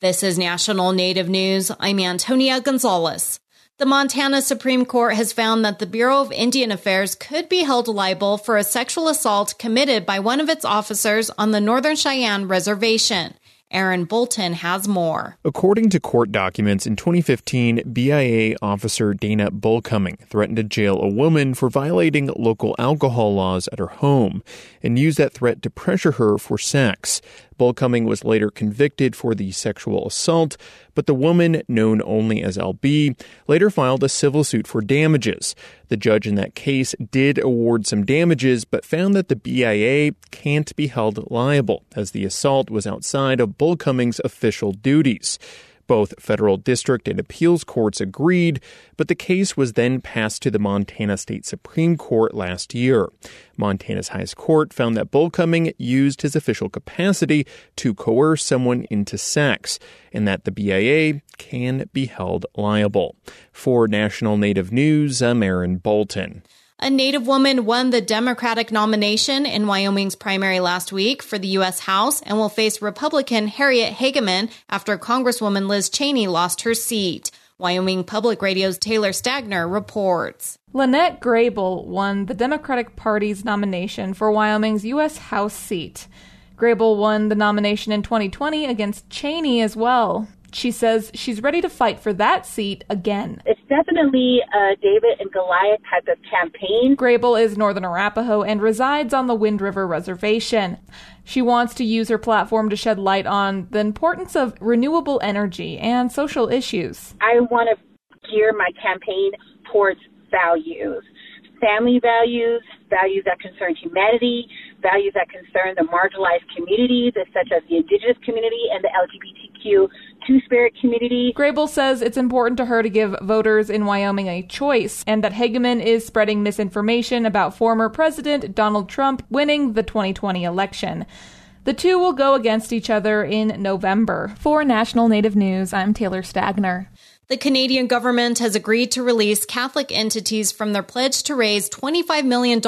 This is National Native News. I'm Antonia Gonzalez. The Montana Supreme Court has found that the Bureau of Indian Affairs could be held liable for a sexual assault committed by one of its officers on the Northern Cheyenne Reservation. Aaron Bolton has more. According to court documents, in 2015, BIA officer Dana Bullcoming threatened to jail a woman for violating local alcohol laws at her home and used that threat to pressure her for sex. Bullcoming was later convicted for the sexual assault, but the woman, known only as LB, later filed a civil suit for damages. The judge in that case did award some damages, but found that the BIA can't be held liable, as the assault was outside of Bullcoming's official duties. Both federal district and appeals courts agreed, but the case was then passed to the Montana State Supreme Court last year. Montana's highest court found that Bullcoming used his official capacity to coerce someone into sex, and that the BIA can be held liable. For National Native News, I'm Aaron Bolton. A Native woman won the Democratic nomination in Wyoming's primary last week for the U.S. House and will face Republican Harriet Hageman after Congresswoman Liz Cheney lost her seat. Wyoming Public Radio's Taylor Stagner reports. Lynette Grey Bull won the Democratic Party's nomination for Wyoming's U.S. House seat. Grey Bull won the nomination in 2020 against Cheney as well she says she's ready to fight for that seat again. It's definitely a David and Goliath type of campaign. Grey Bull is Northern Arapaho and resides on the Wind River Reservation. She wants to use her platform to shed light on the importance of renewable energy and social issues. I want to gear my campaign towards values family values, values that concern humanity, values that concern the marginalized communities, such as the indigenous community and the LGBTQ two spirit community. Grey Bull says it's important to her to give voters in Wyoming a choice, and that Hageman is spreading misinformation about former President Donald Trump winning the 2020 election. The two will go against each other in November. For National Native News, I'm Taylor Stagner. The Canadian government has agreed to release Catholic entities from their pledge to raise $25 million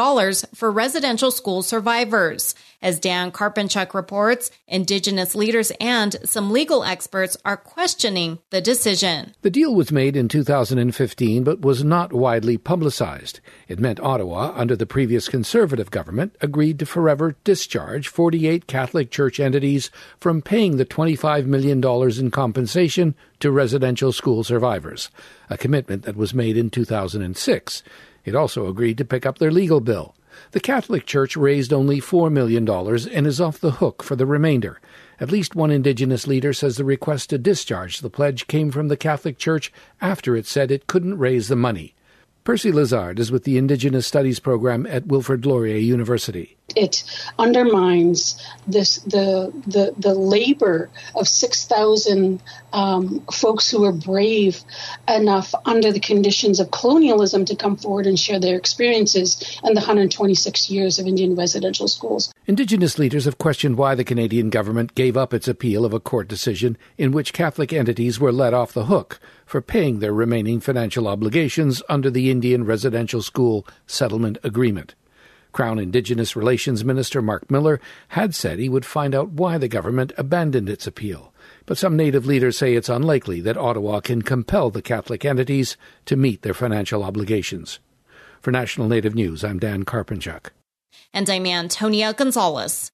for residential school survivors. As Dan Karpenchuk reports, Indigenous leaders and some legal experts are questioning the decision. The deal was made in 2015 but was not widely publicized. It meant Ottawa, under the previous Conservative government, agreed to forever discharge 48 Catholic Church entities from paying the $25 million in compensation to residential school survivors, a commitment that was made in 2006. It also agreed to pick up their legal bill. The Catholic Church raised only $4 million and is off the hook for the remainder. At least one Indigenous leader says the request to discharge the pledge came from the Catholic Church after it said it couldn't raise the money. Percy Lezard is with the Indigenous Studies program at Wilfrid Laurier University. It undermines this the the the labor of six thousand um, folks who were brave enough under the conditions of colonialism to come forward and share their experiences and the 126 years of Indian residential schools. Indigenous leaders have questioned why the Canadian government gave up its appeal of a court decision in which Catholic entities were let off the hook for paying their remaining financial obligations under the Indian Residential School Settlement Agreement. Crown Indigenous Relations Minister Mark Miller had said he would find out why the government abandoned its appeal. But some Native leaders say it's unlikely that Ottawa can compel the Catholic entities to meet their financial obligations. For National Native News, I'm Dan Karpenchuk. And I'm Antonia Gonzalez.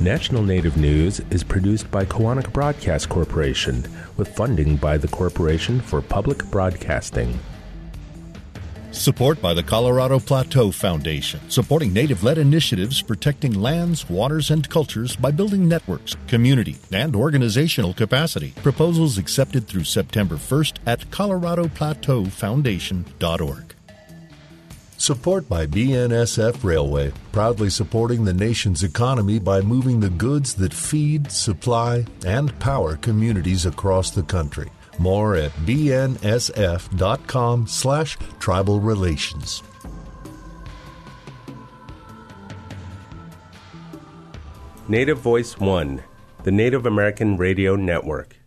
National Native News is produced by Koahnic Broadcast Corporation with funding by the Corporation for Public Broadcasting. Support by the Colorado Plateau Foundation, supporting native led initiatives protecting lands, waters, and cultures by building networks, community, and organizational capacity. Proposals accepted through September 1st at coloradoplateaufoundation.org. Support by BNSF Railway, proudly supporting the nation's economy by moving the goods that feed, supply, and power communities across the country. More at bnsf.com slash tribal relations. Native Voice One, the Native American Radio Network.